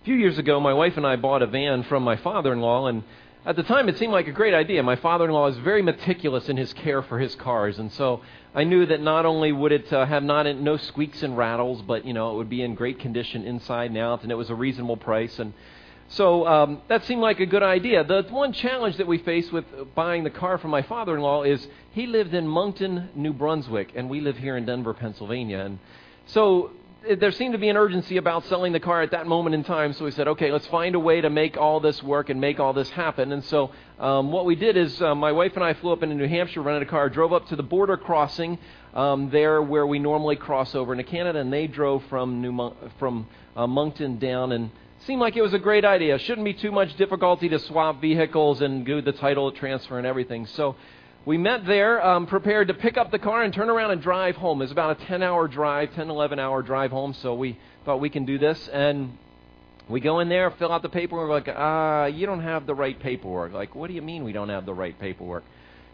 A few years ago, my wife and I bought a van from my father in law, and at the time it seemed like a great idea. My father in law is very meticulous in his care for his cars, and so I knew that not only would it uh, have not no squeaks and rattles, but you know it would be in great condition inside and out, and it was a reasonable price. And so um, that seemed like a good idea. The one challenge that we faced with buying the car from my father in law is he lived in Moncton, New Brunswick, and we live here in Denver, Pennsylvania. And so there seemed to be an urgency about selling the car at that moment in time. So we said, okay, let's find a way to make all this work and make all this happen. And so um, what we did is uh, my wife and I flew up into New Hampshire, rented a car, drove up to the border crossing um, there where we normally cross over into Canada, and they drove from New Mon- from uh, Moncton down and seemed like it was a great idea. Shouldn't be too much difficulty to swap vehicles and do the title transfer and everything. So we met there, um, prepared to pick up the car and turn around and drive home. It's about a 10 hour drive, 10, 11 hour drive home, so we thought we can do this. And we go in there, fill out the paperwork, like, ah, uh, you don't have the right paperwork. Like, what do you mean we don't have the right paperwork?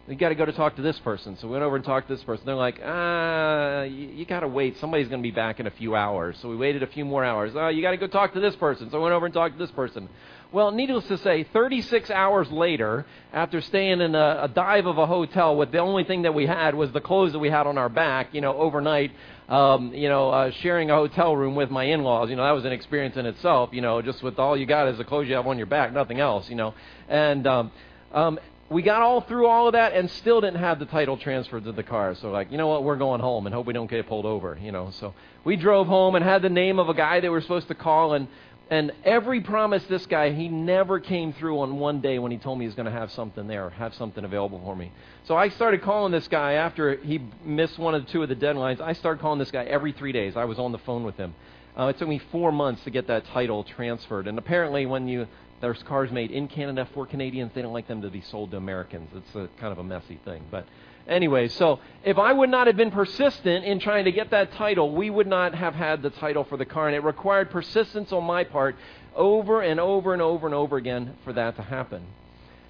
You got to go to talk to this person. So we went over and talked to this person. They're like, ah, you, you got to wait. Somebody's going to be back in a few hours. So we waited a few more hours. Oh, you got to go talk to this person. So I went over and talked to this person. Well, needless to say, 36 hours later, after staying in a, a dive of a hotel with the only thing that we had was the clothes that we had on our back, you know, overnight, um, you know, uh, sharing a hotel room with my in-laws, you know, that was an experience in itself, you know, just with all you got is the clothes you have on your back, nothing else, you know. And um, um, we got all through all of that and still didn't have the title transferred to the car. So like, you know what, we're going home and hope we don't get pulled over, you know. So we drove home and had the name of a guy that we were supposed to call and and every promise this guy, he never came through on one day when he told me he was going to have something there, have something available for me. So I started calling this guy after he missed one of the two of the deadlines. I started calling this guy every three days. I was on the phone with him. Uh, it took me four months to get that title transferred. And apparently, when you there's cars made in Canada for Canadians, they don't like them to be sold to Americans. It's a kind of a messy thing, but Anyway, so if I would not have been persistent in trying to get that title, we would not have had the title for the car. And it required persistence on my part over and over and over and over again for that to happen.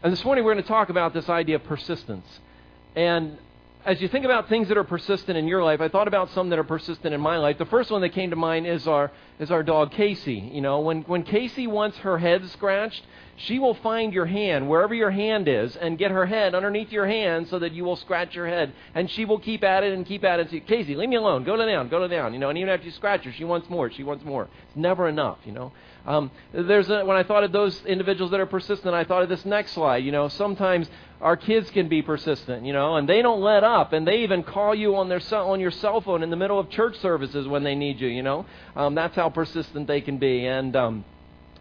And this morning we're going to talk about this idea of persistence. And as you think about things that are persistent in your life, I thought about some that are persistent in my life. The first one that came to mind is our is our dog Casey. You know, when when Casey wants her head scratched, she will find your hand wherever your hand is and get her head underneath your hand so that you will scratch your head, and she will keep at it and keep at it. Casey, leave me alone. Go to down. Go to down. You know, and even after you scratch her, she wants more. She wants more. It's never enough. You know. Um, there's a, when I thought of those individuals that are persistent, I thought of this next slide. You know, sometimes our kids can be persistent, you know, and they don't let up, and they even call you on their cell, on your cell phone in the middle of church services when they need you, you know. Um, that's how persistent they can be. And um,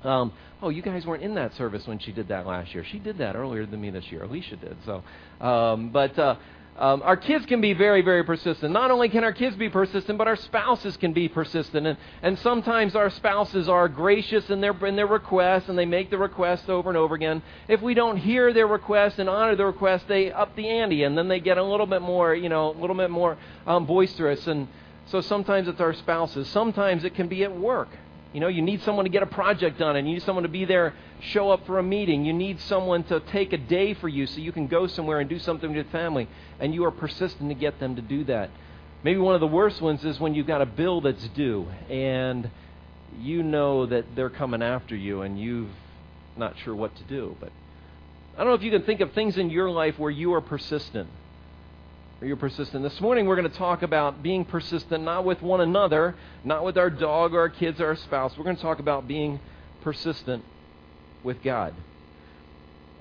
um, oh, you guys weren't in that service when she did that last year. She did that earlier than me this year. Alicia did. So, um, but uh, um, our kids can be very, very persistent. Not only can our kids be persistent, but our spouses can be persistent. And, and sometimes our spouses are gracious in their, in their requests, and they make the request over and over again. If we don't hear their request and honor the request, they up the ante, and then they get a little bit more, you know, a little bit more um, boisterous. And so sometimes it's our spouses. Sometimes it can be at work. You know, you need someone to get a project done, and you need someone to be there, show up for a meeting. You need someone to take a day for you so you can go somewhere and do something with your family, and you are persistent to get them to do that. Maybe one of the worst ones is when you've got a bill that's due, and you know that they're coming after you, and you've not sure what to do. But I don't know if you can think of things in your life where you are persistent or you're persistent. This morning we're going to talk about being persistent, not with one another, not with our dog or our kids or our spouse. We're going to talk about being persistent with God.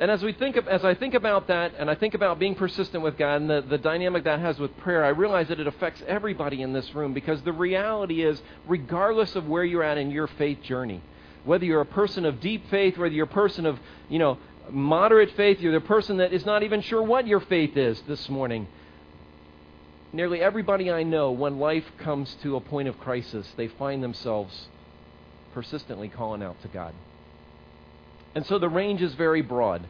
And as we think of, as I think about that, and I think about being persistent with God and the, the dynamic that has with prayer, I realize that it affects everybody in this room because the reality is, regardless of where you're at in your faith journey, whether you're a person of deep faith, whether you're a person of, you know, moderate faith, you're the person that is not even sure what your faith is this morning nearly everybody I know, when life comes to a point of crisis, they find themselves persistently calling out to God. And so the range is very broad.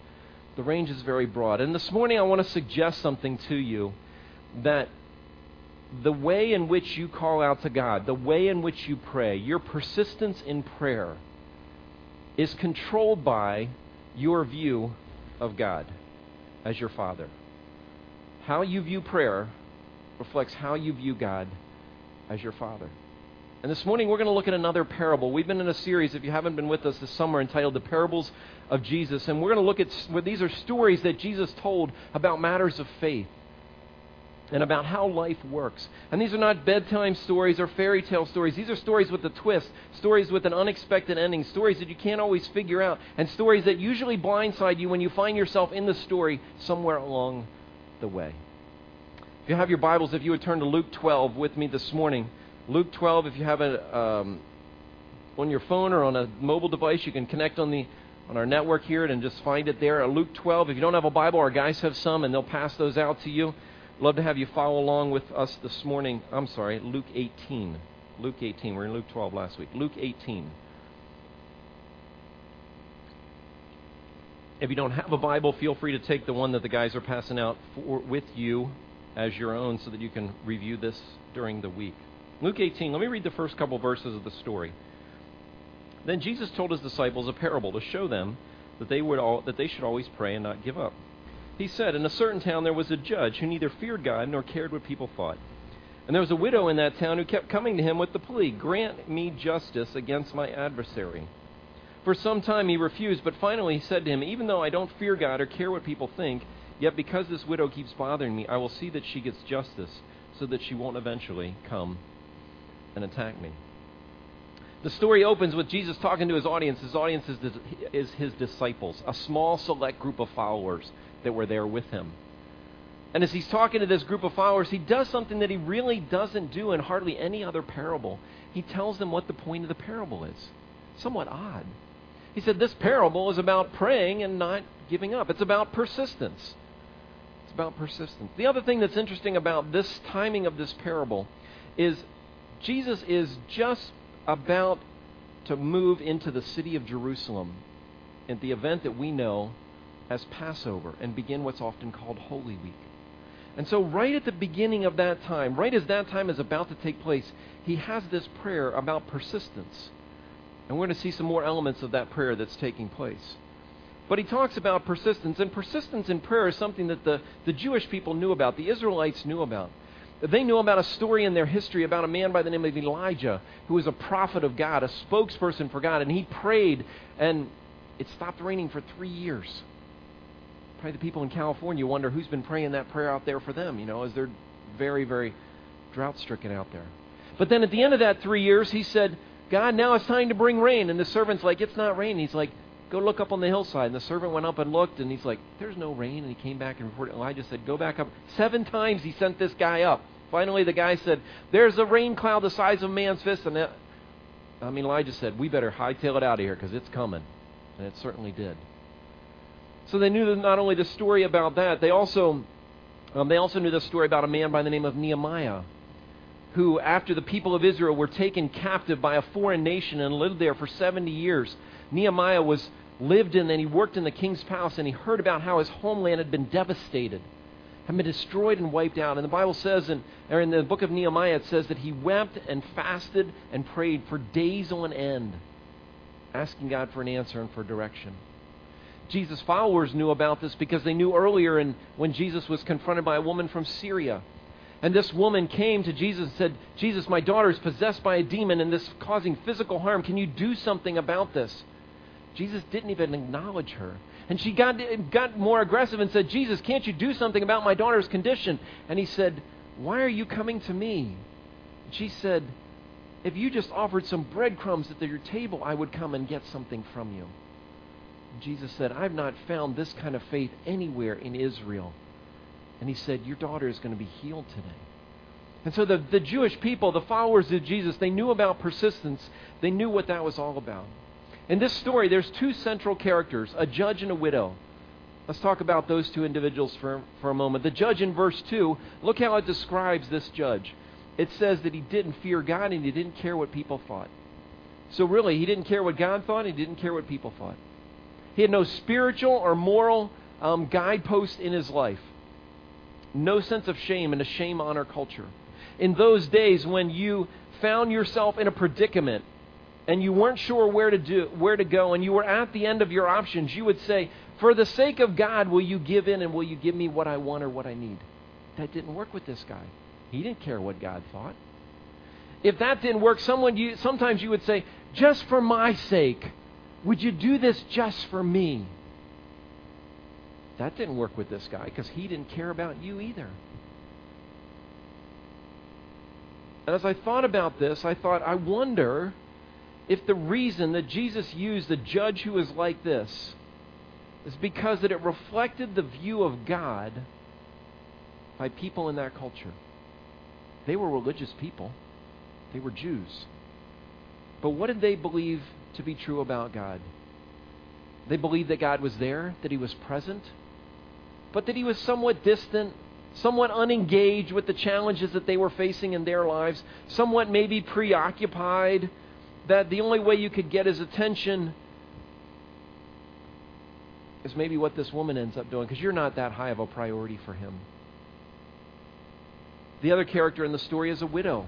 The range is very broad. And this morning I want to suggest something to you that the way in which you call out to God, the way in which you pray, your persistence in prayer is controlled by your view of God as your Father. How you view prayer reflects how you view God as your Father. And this morning we're going to look at another parable. We've been in a series, if you haven't been with us this summer, entitled The Parables of Jesus. And we're going to look at, well, these are stories that Jesus told about matters of faith and about how life works. And these are not bedtime stories or fairy tale stories. These are stories with a twist, stories with an unexpected ending, stories that you can't always figure out, and stories that usually blindside you when you find yourself in the story somewhere along the way. If you have your Bibles, if you would turn to Luke 12 with me this morning. Luke 12, if you have it um, on your phone or on a mobile device, you can connect on the on our network here and just find it there. Luke 12. If you don't have a Bible, our guys have some, and they'll pass those out to you. Love to have you follow along with us this morning. I'm sorry, Luke 18. Luke 18. We were in Luke 12 last week. Luke 18. If you don't have a Bible, feel free to take the one that the guys are passing out for, with you as your own so that you can review this during the week. Luke 18, let me read the first couple verses of the story. Then Jesus told his disciples a parable to show them that they, would all, that they should always pray and not give up. He said, In a certain town there was a judge who neither feared God nor cared what people thought. And there was a widow in that town who kept coming to him with the plea, Grant me justice against my adversary. For some time he refused, but finally he said to him, Even though I don't fear God or care what people think, yet because this widow keeps bothering me, I will see that she gets justice, so that she won't eventually come and attack me. The story opens with Jesus talking to his audience. His audience is, is his disciples, a small, select group of followers that were there with him. And as he's talking to this group of followers, he does something that he really doesn't do in hardly any other parable. He tells them what the point of the parable is. Somewhat odd. He said, This parable is about praying and not giving up, it's about persistence. About persistence. The other thing that's interesting about this timing of this parable is Jesus is just about to move into the city of Jerusalem at the event that we know as Passover and begin what's often called Holy Week. And so, right at the beginning of that time, right as that time is about to take place, he has this prayer about persistence. And we're going to see some more elements of that prayer that's taking place. But he talks about persistence, and persistence in prayer is something that the, the Jewish people knew about, the Israelites knew about. They knew about a story in their history about a man by the name of Elijah, who was a prophet of God, a spokesperson for God, and he prayed, and it stopped raining for three years. Probably the people in California wonder who's been praying that prayer out there for them, you know, as they're very, very drought stricken out there. But then at the end of that three years, he said, God, now it's time to bring rain. And the servant's like, It's not rain. He's like, Go look up on the hillside. And the servant went up and looked, and he's like, There's no rain. And he came back and reported. Elijah said, Go back up. Seven times he sent this guy up. Finally, the guy said, There's a rain cloud the size of a man's fist. And I mean, Elijah said, We better hightail it out of here because it's coming. And it certainly did. So they knew not only the story about that, they also um, they also knew the story about a man by the name of Nehemiah, who, after the people of Israel were taken captive by a foreign nation and lived there for 70 years, Nehemiah was lived in and he worked in the king's palace and he heard about how his homeland had been devastated, had been destroyed and wiped out. And the Bible says, in, or in the book of Nehemiah, it says that he wept and fasted and prayed for days on end, asking God for an answer and for direction. Jesus' followers knew about this because they knew earlier in, when Jesus was confronted by a woman from Syria. And this woman came to Jesus and said, Jesus, my daughter is possessed by a demon and this is causing physical harm. Can you do something about this? Jesus didn't even acknowledge her. And she got, got more aggressive and said, Jesus, can't you do something about my daughter's condition? And he said, Why are you coming to me? And she said, If you just offered some breadcrumbs at your table, I would come and get something from you. Jesus said, I've not found this kind of faith anywhere in Israel. And he said, Your daughter is going to be healed today. And so the, the Jewish people, the followers of Jesus, they knew about persistence. They knew what that was all about. In this story, there's two central characters a judge and a widow. Let's talk about those two individuals for, for a moment. The judge in verse 2, look how it describes this judge. It says that he didn't fear God and he didn't care what people thought. So, really, he didn't care what God thought, he didn't care what people thought. He had no spiritual or moral um, guidepost in his life. No sense of shame in a shame honor culture. In those days when you found yourself in a predicament and you weren't sure where to do where to go and you were at the end of your options, you would say, "For the sake of God, will you give in and will you give me what I want or what I need?" That didn't work with this guy. He didn't care what God thought. if that didn't work, someone you, sometimes you would say, just for my sake, would you do this just for me? That didn't work with this guy because he didn't care about you either. And as I thought about this, I thought, I wonder if the reason that Jesus used a judge who was like this is because that it reflected the view of God by people in that culture. They were religious people. They were Jews. But what did they believe to be true about God? They believed that God was there, that He was present, but that He was somewhat distant, somewhat unengaged with the challenges that they were facing in their lives, somewhat maybe preoccupied, that the only way you could get His attention is maybe what this woman ends up doing, because you're not that high of a priority for Him. The other character in the story is a widow.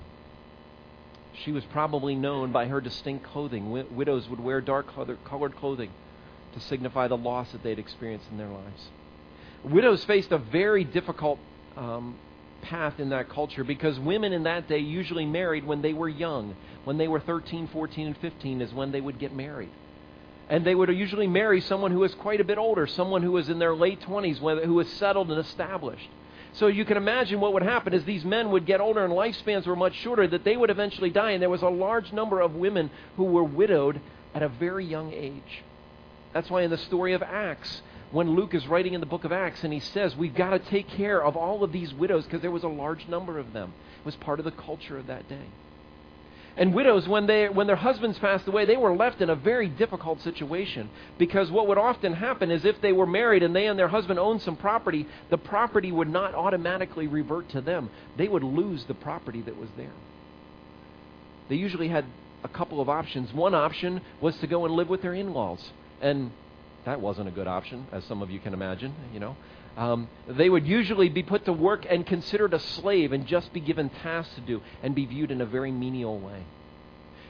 She was probably known by her distinct clothing. Widows would wear dark colored clothing to signify the loss that they'd experienced in their lives. Widows faced a very difficult um, path in that culture because women in that day usually married when they were young. When they were 13, 14, and 15 is when they would get married. And they would usually marry someone who was quite a bit older, someone who was in their late 20s, who was settled and established. So you can imagine what would happen as these men would get older and lifespans were much shorter, that they would eventually die. And there was a large number of women who were widowed at a very young age. That's why in the story of Acts, when Luke is writing in the book of Acts and he says, We've got to take care of all of these widows because there was a large number of them. It was part of the culture of that day. And widows, when, they, when their husbands passed away, they were left in a very difficult situation because what would often happen is if they were married and they and their husband owned some property, the property would not automatically revert to them. They would lose the property that was there. They usually had a couple of options. One option was to go and live with their in laws. And that wasn't a good option, as some of you can imagine, you know. Um, they would usually be put to work and considered a slave and just be given tasks to do and be viewed in a very menial way.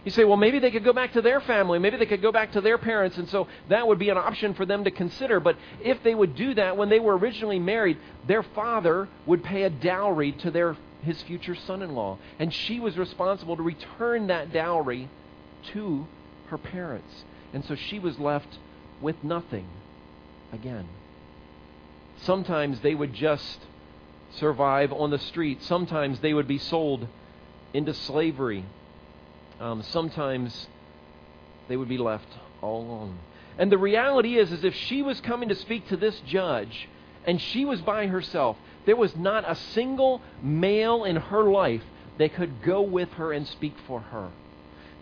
You say, well, maybe they could go back to their family. Maybe they could go back to their parents. And so that would be an option for them to consider. But if they would do that when they were originally married, their father would pay a dowry to their, his future son in law. And she was responsible to return that dowry to her parents. And so she was left with nothing again. Sometimes they would just survive on the street. Sometimes they would be sold into slavery. Um, sometimes they would be left all alone. And the reality is, is if she was coming to speak to this judge and she was by herself, there was not a single male in her life that could go with her and speak for her.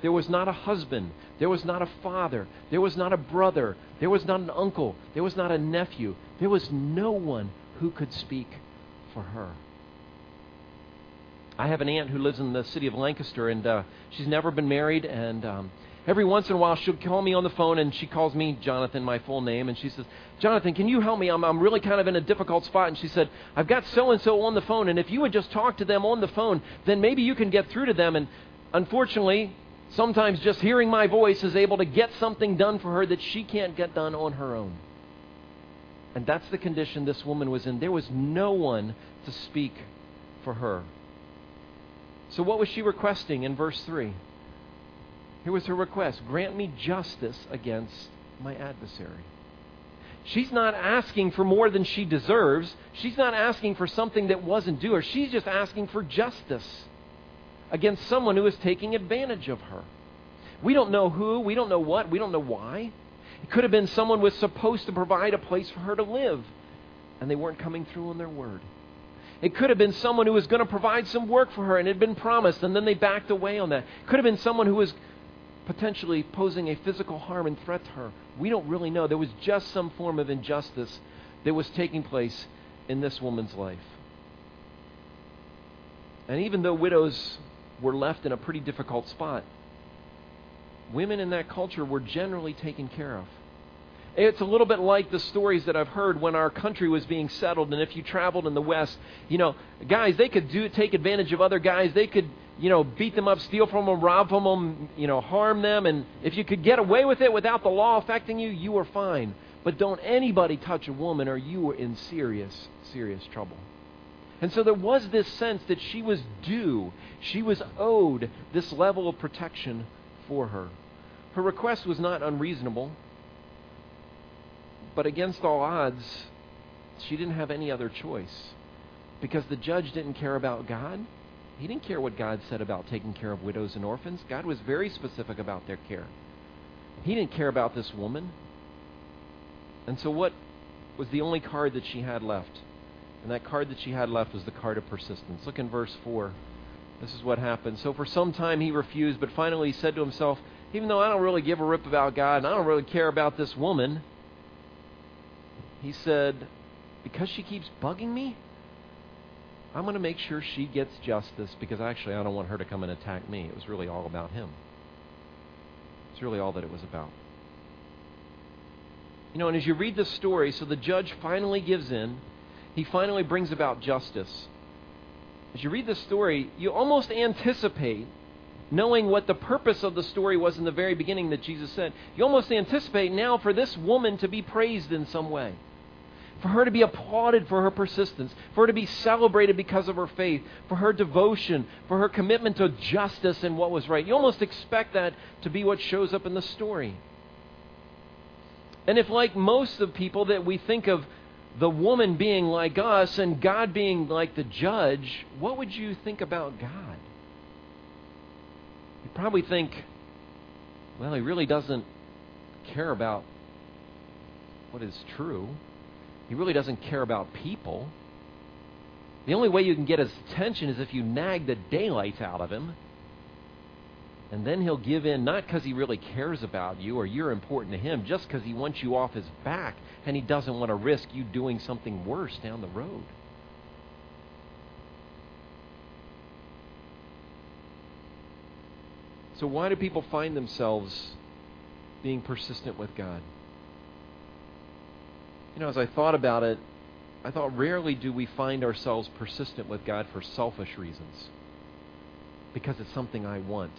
There was not a husband. There was not a father. There was not a brother. There was not an uncle. There was not a nephew. There was no one who could speak for her. I have an aunt who lives in the city of Lancaster, and uh, she's never been married. And um, every once in a while, she'll call me on the phone, and she calls me Jonathan, my full name, and she says, "Jonathan, can you help me? I'm, I'm really kind of in a difficult spot." And she said, "I've got so and so on the phone, and if you would just talk to them on the phone, then maybe you can get through to them." And unfortunately, sometimes just hearing my voice is able to get something done for her that she can't get done on her own. And that's the condition this woman was in. There was no one to speak for her. So, what was she requesting in verse 3? Here was her request Grant me justice against my adversary. She's not asking for more than she deserves. She's not asking for something that wasn't due her. She's just asking for justice against someone who is taking advantage of her. We don't know who, we don't know what, we don't know why. It could have been someone was supposed to provide a place for her to live, and they weren't coming through on their word. It could have been someone who was going to provide some work for her and had been promised, and then they backed away on that. It could have been someone who was potentially posing a physical harm and threat to her. We don't really know. There was just some form of injustice that was taking place in this woman's life. And even though widows were left in a pretty difficult spot, women in that culture were generally taken care of. It's a little bit like the stories that I've heard when our country was being settled, and if you traveled in the West, you know, guys, they could do take advantage of other guys. They could, you know, beat them up, steal from them, rob from them, you know, harm them, and if you could get away with it without the law affecting you, you were fine. But don't anybody touch a woman, or you were in serious, serious trouble. And so there was this sense that she was due, she was owed this level of protection for her. Her request was not unreasonable, but against all odds, she didn't have any other choice. Because the judge didn't care about God. He didn't care what God said about taking care of widows and orphans. God was very specific about their care. He didn't care about this woman. And so, what was the only card that she had left? And that card that she had left was the card of persistence. Look in verse 4. This is what happened. So, for some time he refused, but finally he said to himself, Even though I don't really give a rip about God and I don't really care about this woman, he said, Because she keeps bugging me, I'm going to make sure she gets justice because actually I don't want her to come and attack me. It was really all about him. It's really all that it was about. You know, and as you read the story, so the judge finally gives in. He finally brings about justice. As you read the story, you almost anticipate, knowing what the purpose of the story was in the very beginning that Jesus said, you almost anticipate now for this woman to be praised in some way for her to be applauded for her persistence, for her to be celebrated because of her faith, for her devotion, for her commitment to justice and what was right. You almost expect that to be what shows up in the story. And if, like most of people, that we think of the woman being like us and God being like the judge, what would you think about God? You'd probably think, well, he really doesn't care about what is true. He really doesn't care about people. The only way you can get his attention is if you nag the daylights out of him. And then he'll give in, not because he really cares about you or you're important to him, just because he wants you off his back and he doesn't want to risk you doing something worse down the road. So, why do people find themselves being persistent with God? You know, as I thought about it, I thought rarely do we find ourselves persistent with God for selfish reasons. Because it's something I want.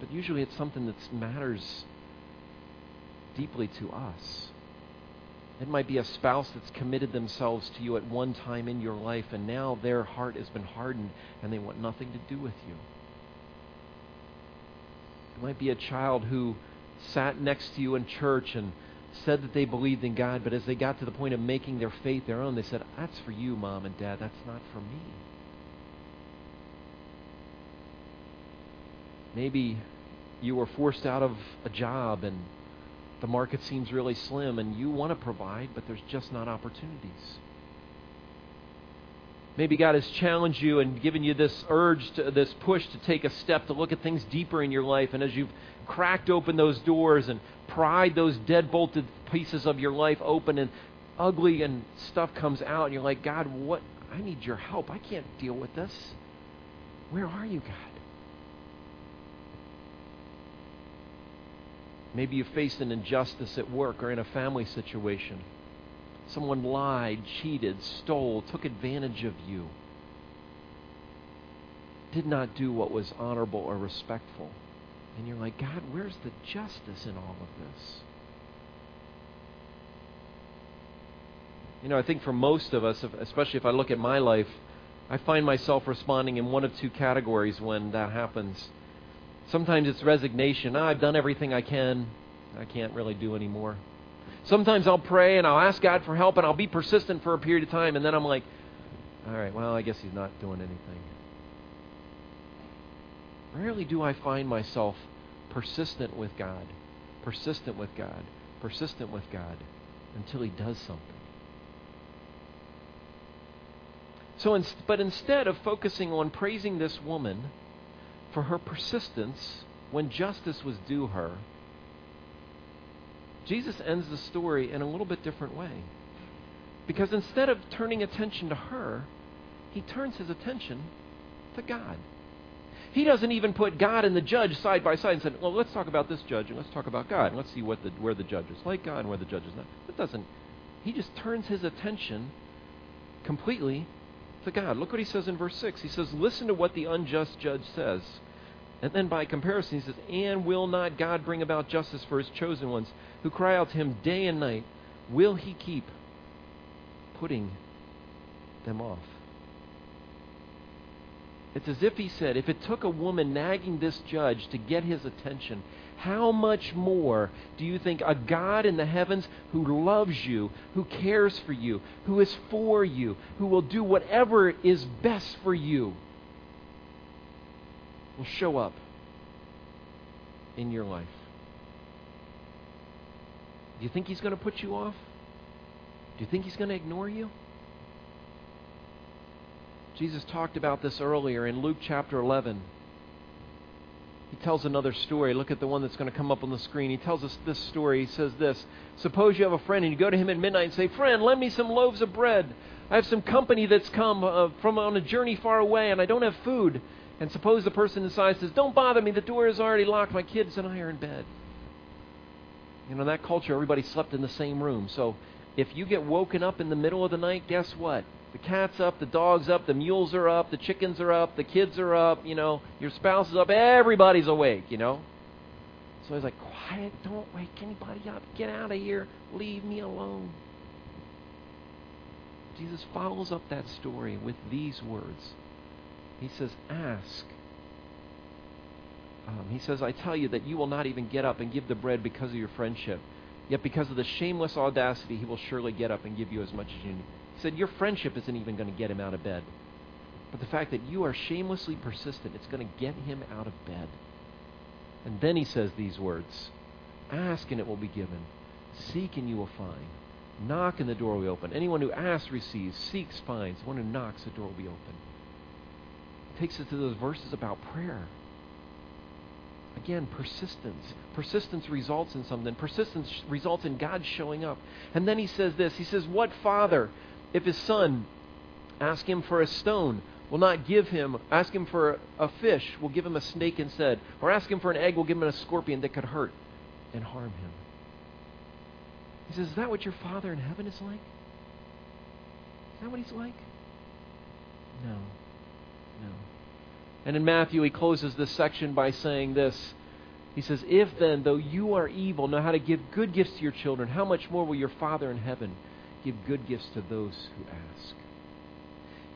But usually it's something that matters deeply to us. It might be a spouse that's committed themselves to you at one time in your life, and now their heart has been hardened and they want nothing to do with you. It might be a child who sat next to you in church and said that they believed in God, but as they got to the point of making their faith their own, they said, That's for you, mom and dad. That's not for me. Maybe you were forced out of a job and the market seems really slim and you want to provide, but there's just not opportunities. Maybe God has challenged you and given you this urge, to, this push to take a step to look at things deeper in your life. And as you've cracked open those doors and pried those dead bolted pieces of your life open and ugly and stuff comes out and you're like, God, what I need your help. I can't deal with this. Where are you, God? Maybe you faced an injustice at work or in a family situation. Someone lied, cheated, stole, took advantage of you, did not do what was honorable or respectful. And you're like, God, where's the justice in all of this? You know, I think for most of us, especially if I look at my life, I find myself responding in one of two categories when that happens. Sometimes it's resignation. Oh, I've done everything I can. I can't really do anymore. Sometimes I'll pray and I'll ask God for help and I'll be persistent for a period of time and then I'm like, all right, well, I guess He's not doing anything. Rarely do I find myself persistent with God, persistent with God, persistent with God until He does something. So, but instead of focusing on praising this woman for her persistence when justice was due her, Jesus ends the story in a little bit different way. Because instead of turning attention to her, he turns his attention to God. He doesn't even put God and the judge side by side and said, "Well, let's talk about this judge and let's talk about God and let's see what the, where the judge is like God and where the judge is not." It doesn't. He just turns his attention completely to God. Look what he says in verse six. He says, "Listen to what the unjust judge says." And then by comparison, he says, And will not God bring about justice for his chosen ones who cry out to him day and night? Will he keep putting them off. It's as if he said, if it took a woman nagging this judge to get his attention, how much more do you think a God in the heavens who loves you, who cares for you, who is for you, who will do whatever is best for you, will show up in your life? Do you think he's going to put you off? Do you think he's going to ignore you? Jesus talked about this earlier in Luke chapter 11. He tells another story. Look at the one that's going to come up on the screen. He tells us this story. He says this Suppose you have a friend and you go to him at midnight and say, Friend, lend me some loaves of bread. I have some company that's come uh, from on a journey far away and I don't have food. And suppose the person inside says, Don't bother me. The door is already locked. My kids and I are in bed. You know, in that culture, everybody slept in the same room. So if you get woken up in the middle of the night, guess what? The cat's up, the dog's up, the mules are up, the chickens are up, the kids are up, you know, your spouse is up, everybody's awake, you know. So he's like, quiet, don't wake anybody up, get out of here, leave me alone. Jesus follows up that story with these words. He says, Ask. Um, he says, I tell you that you will not even get up and give the bread because of your friendship. Yet because of the shameless audacity, he will surely get up and give you as much as you need. He said, Your friendship isn't even going to get him out of bed. But the fact that you are shamelessly persistent, it's going to get him out of bed. And then he says these words Ask and it will be given, seek and you will find, knock and the door will be open. Anyone who asks receives, seeks finds, one who knocks, the door will be open. Takes us to those verses about prayer. Again, persistence. Persistence results in something. Persistence results in God showing up. And then he says this He says, What father, if his son ask him for a stone, will not give him, ask him for a fish, will give him a snake instead? Or ask him for an egg, will give him a scorpion that could hurt and harm him? He says, Is that what your Father in heaven is like? Is that what he's like? No. No. And in Matthew, he closes this section by saying this. He says, If then, though you are evil, know how to give good gifts to your children, how much more will your Father in heaven give good gifts to those who ask?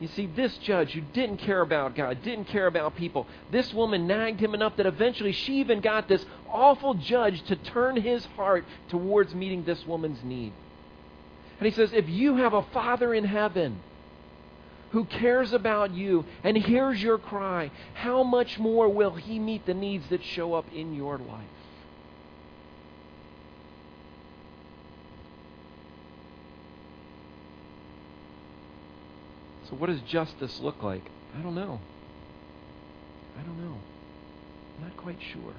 You see, this judge who didn't care about God, didn't care about people, this woman nagged him enough that eventually she even got this awful judge to turn his heart towards meeting this woman's need. And he says, If you have a Father in heaven, who cares about you and hears your cry, how much more will He meet the needs that show up in your life? So, what does justice look like? I don't know. I don't know. I'm not quite sure.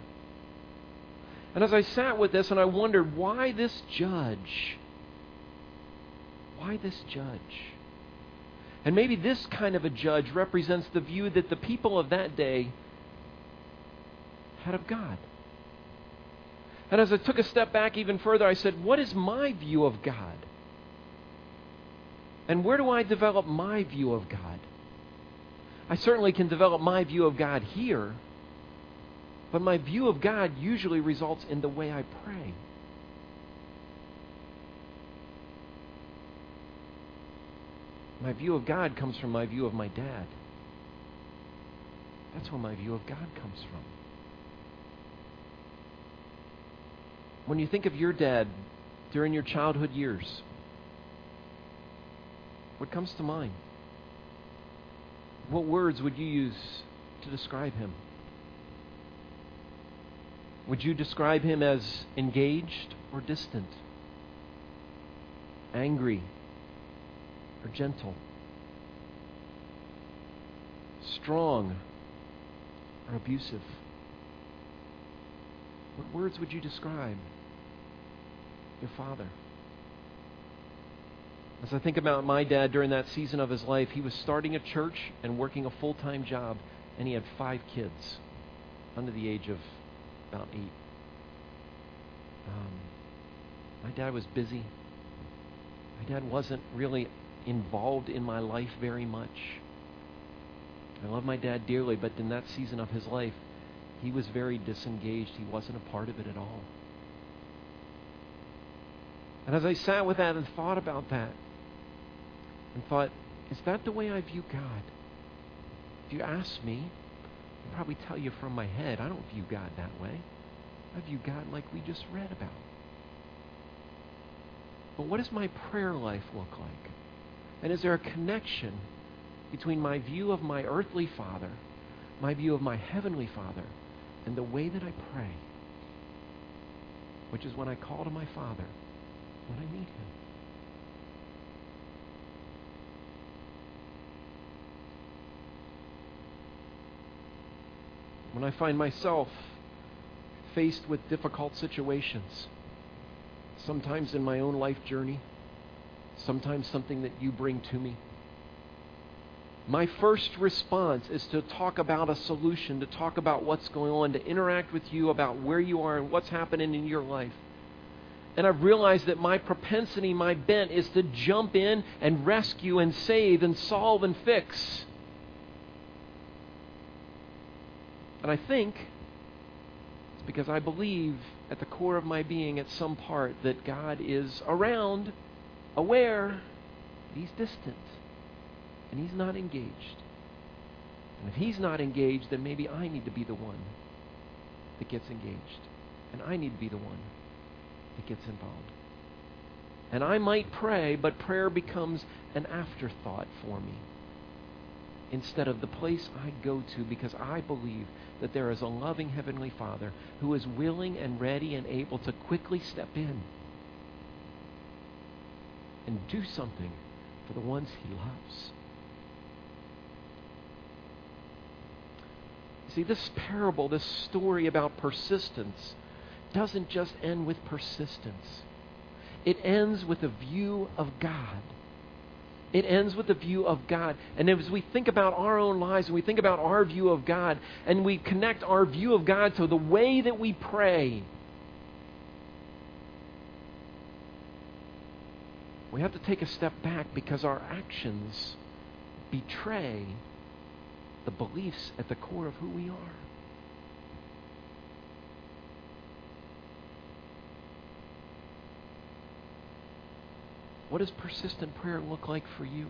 And as I sat with this and I wondered why this judge? Why this judge? And maybe this kind of a judge represents the view that the people of that day had of God. And as I took a step back even further, I said, What is my view of God? And where do I develop my view of God? I certainly can develop my view of God here, but my view of God usually results in the way I pray. My view of God comes from my view of my dad. That's where my view of God comes from. When you think of your dad during your childhood years, what comes to mind? What words would you use to describe him? Would you describe him as engaged or distant? Angry or gentle? Strong or abusive? What words would you describe your father? As I think about my dad during that season of his life, he was starting a church and working a full time job, and he had five kids under the age of about eight. Um, my dad was busy. My dad wasn't really involved in my life very much. I love my dad dearly, but in that season of his life, he was very disengaged. He wasn't a part of it at all. And as I sat with that and thought about that, and thought, Is that the way I view God? If you ask me, I'll probably tell you from my head, I don't view God that way. I view God like we just read about. But what does my prayer life look like? And is there a connection between my view of my earthly father, my view of my heavenly father, and the way that I pray? Which is when I call to my father, when I need him. When I find myself faced with difficult situations, sometimes in my own life journey, sometimes something that you bring to me. My first response is to talk about a solution, to talk about what's going on, to interact with you about where you are and what's happening in your life. And I've realized that my propensity, my bent, is to jump in and rescue and save and solve and fix. And I think it's because I believe at the core of my being, at some part, that God is around, aware, He's distant, and He's not engaged. And if He's not engaged, then maybe I need to be the one that gets engaged. And I need to be the one that gets involved. And I might pray, but prayer becomes an afterthought for me instead of the place I go to because I believe that there is a loving Heavenly Father who is willing and ready and able to quickly step in and do something for the ones He loves. See, this parable, this story about persistence, doesn't just end with persistence. It ends with a view of God it ends with the view of God. And as we think about our own lives and we think about our view of God and we connect our view of God to the way that we pray, we have to take a step back because our actions betray the beliefs at the core of who we are. What does persistent prayer look like for you?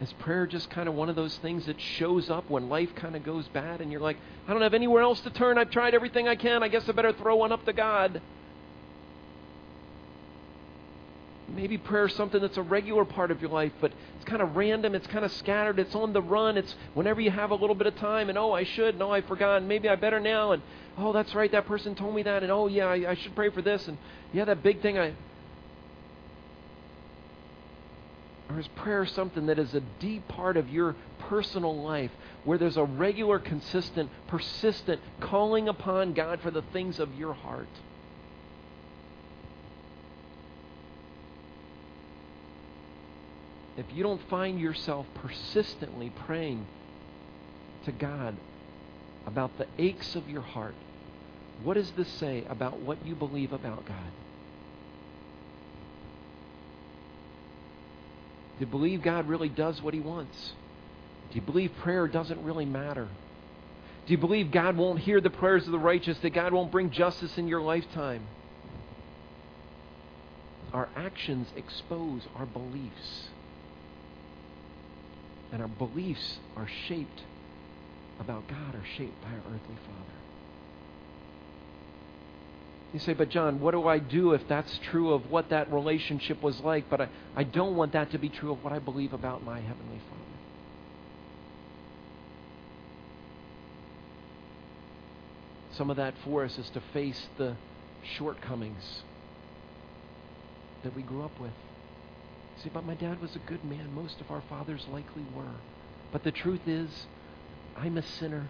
Is prayer just kind of one of those things that shows up when life kind of goes bad and you're like, I don't have anywhere else to turn. I've tried everything I can. I guess I better throw one up to God. Maybe prayer is something that's a regular part of your life, but it's kind of random. It's kind of scattered. It's on the run. It's whenever you have a little bit of time, and oh, I should. No, I forgot. And maybe I better now. And oh, that's right. That person told me that. And oh, yeah, I, I should pray for this. And yeah, that big thing. I Or is prayer something that is a deep part of your personal life where there's a regular, consistent, persistent calling upon God for the things of your heart? If you don't find yourself persistently praying to God about the aches of your heart, what does this say about what you believe about God? Do you believe God really does what He wants? Do you believe prayer doesn't really matter? Do you believe God won't hear the prayers of the righteous, that God won't bring justice in your lifetime? Our actions expose our beliefs. And our beliefs are shaped about God, are shaped by our earthly Father. You say, but John, what do I do if that's true of what that relationship was like? But I, I don't want that to be true of what I believe about my Heavenly Father. Some of that for us is to face the shortcomings that we grew up with. See, but my dad was a good man. Most of our fathers likely were. But the truth is, I'm a sinner.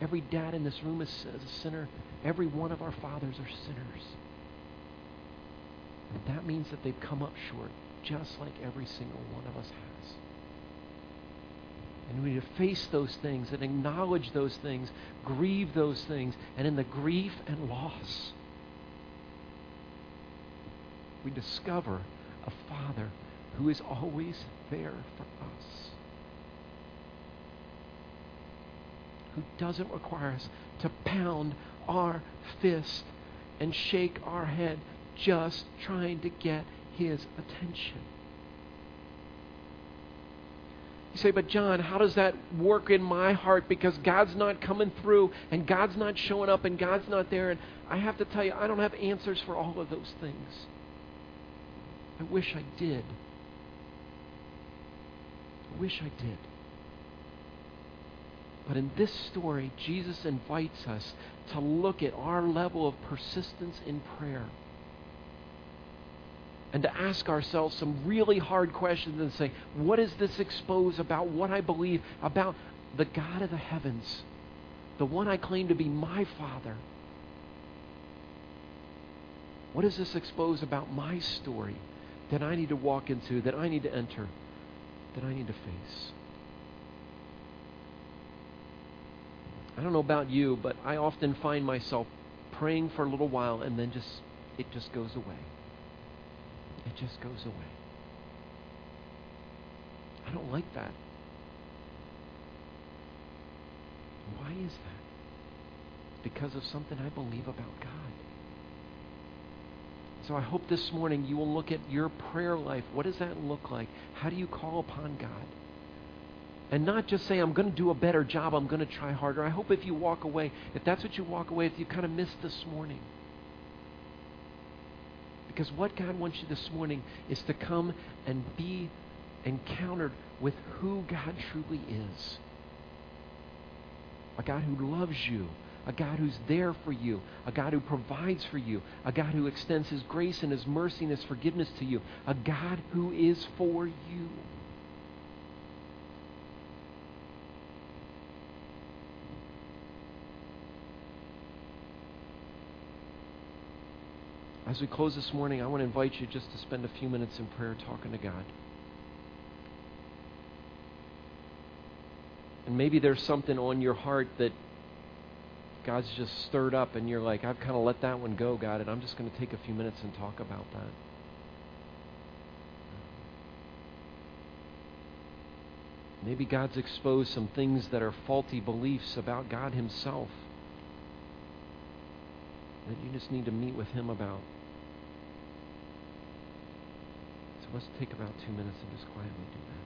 Every dad in this room is, a sinner. Every one of our fathers are sinners. And that means that they've come up short, just like every single one of us has. And we need to face those things and acknowledge those things, grieve those things, and in the grief and loss, we discover a Father who is always there for us. who doesn't require us to pound our fist and shake our head just trying to get his attention. You say, but John, how does that work in my heart? Because God's not coming through and God's not showing up and God's not there. And I have to tell you, I don't have answers for all of those things. I wish I did. I wish I did. But in this story, Jesus invites us to look at our level of persistence in prayer and to ask ourselves some really hard questions and say, what does this expose about what I believe about the God of the heavens, the one I claim to be my Father? What does this expose about my story that I need to walk into, that I need to enter, that I need to face? I don't know about you, but I often find myself praying for a little while and then just it just goes away. It just goes away. I don't like that. Why is that? Because of something I believe about God. So I hope this morning you will look at your prayer life. What does that look like? How do you call upon God? And not just say, I'm going to do a better job, I'm going to try harder. I hope if you walk away, if that's what you walk away with, you kind of missed this morning. Because what God wants you this morning is to come and be encountered with who God truly is a God who loves you, a God who's there for you, a God who provides for you, a God who extends His grace and His mercy and His forgiveness to you, a God who is for you. As we close this morning, I want to invite you just to spend a few minutes in prayer talking to God. And maybe there's something on your heart that God's just stirred up, and you're like, I've kind of let that one go, God, and I'm just going to take a few minutes and talk about that. Maybe God's exposed some things that are faulty beliefs about God Himself that you just need to meet with Him about. So let's take about two minutes and just quietly do that.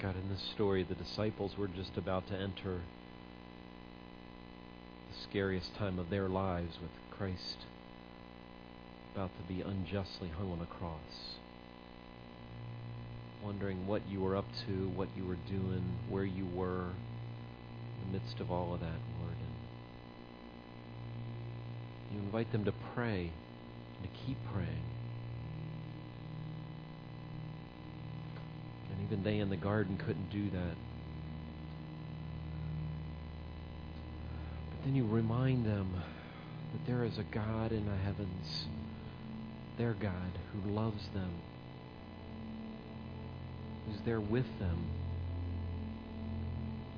God, in this story, the disciples were just about to enter the scariest time of their lives with Christ about to be unjustly hung on a cross. Wondering what you were up to, what you were doing, where you were in the midst of all of that, Lord. And you invite them to pray and to keep praying. Even they in the garden couldn't do that. But then you remind them that there is a God in the heavens, their God, who loves them, who's there with them,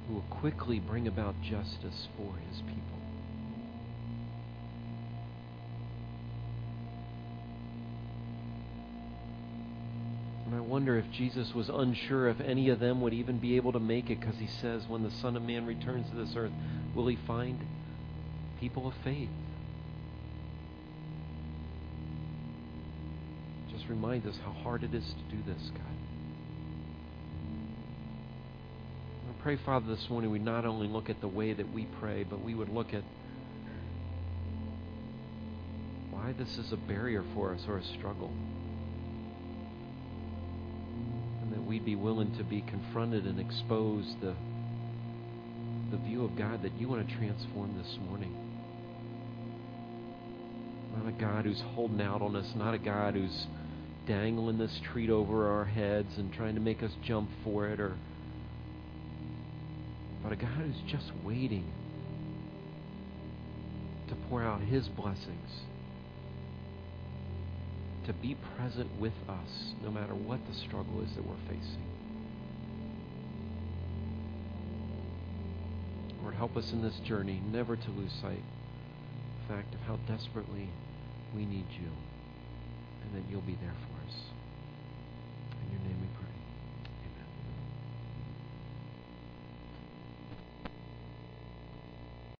who will quickly bring about justice for his people. Wonder if Jesus was unsure if any of them would even be able to make it because he says, when the Son of Man returns to this earth, will he find people of faith? Just remind us how hard it is to do this, God. I pray, Father, this morning we not only look at the way that we pray, but we would look at why this is a barrier for us or a struggle. We'd be willing to be confronted and expose the, the view of God that you want to transform this morning. Not a God who's holding out on us, not a God who's dangling this treat over our heads and trying to make us jump for it, or but a God who's just waiting to pour out His blessings to be present with us no matter what the struggle is that we're facing. Lord, help us in this journey never to lose sight of the fact of how desperately we need you and that you'll be there for us.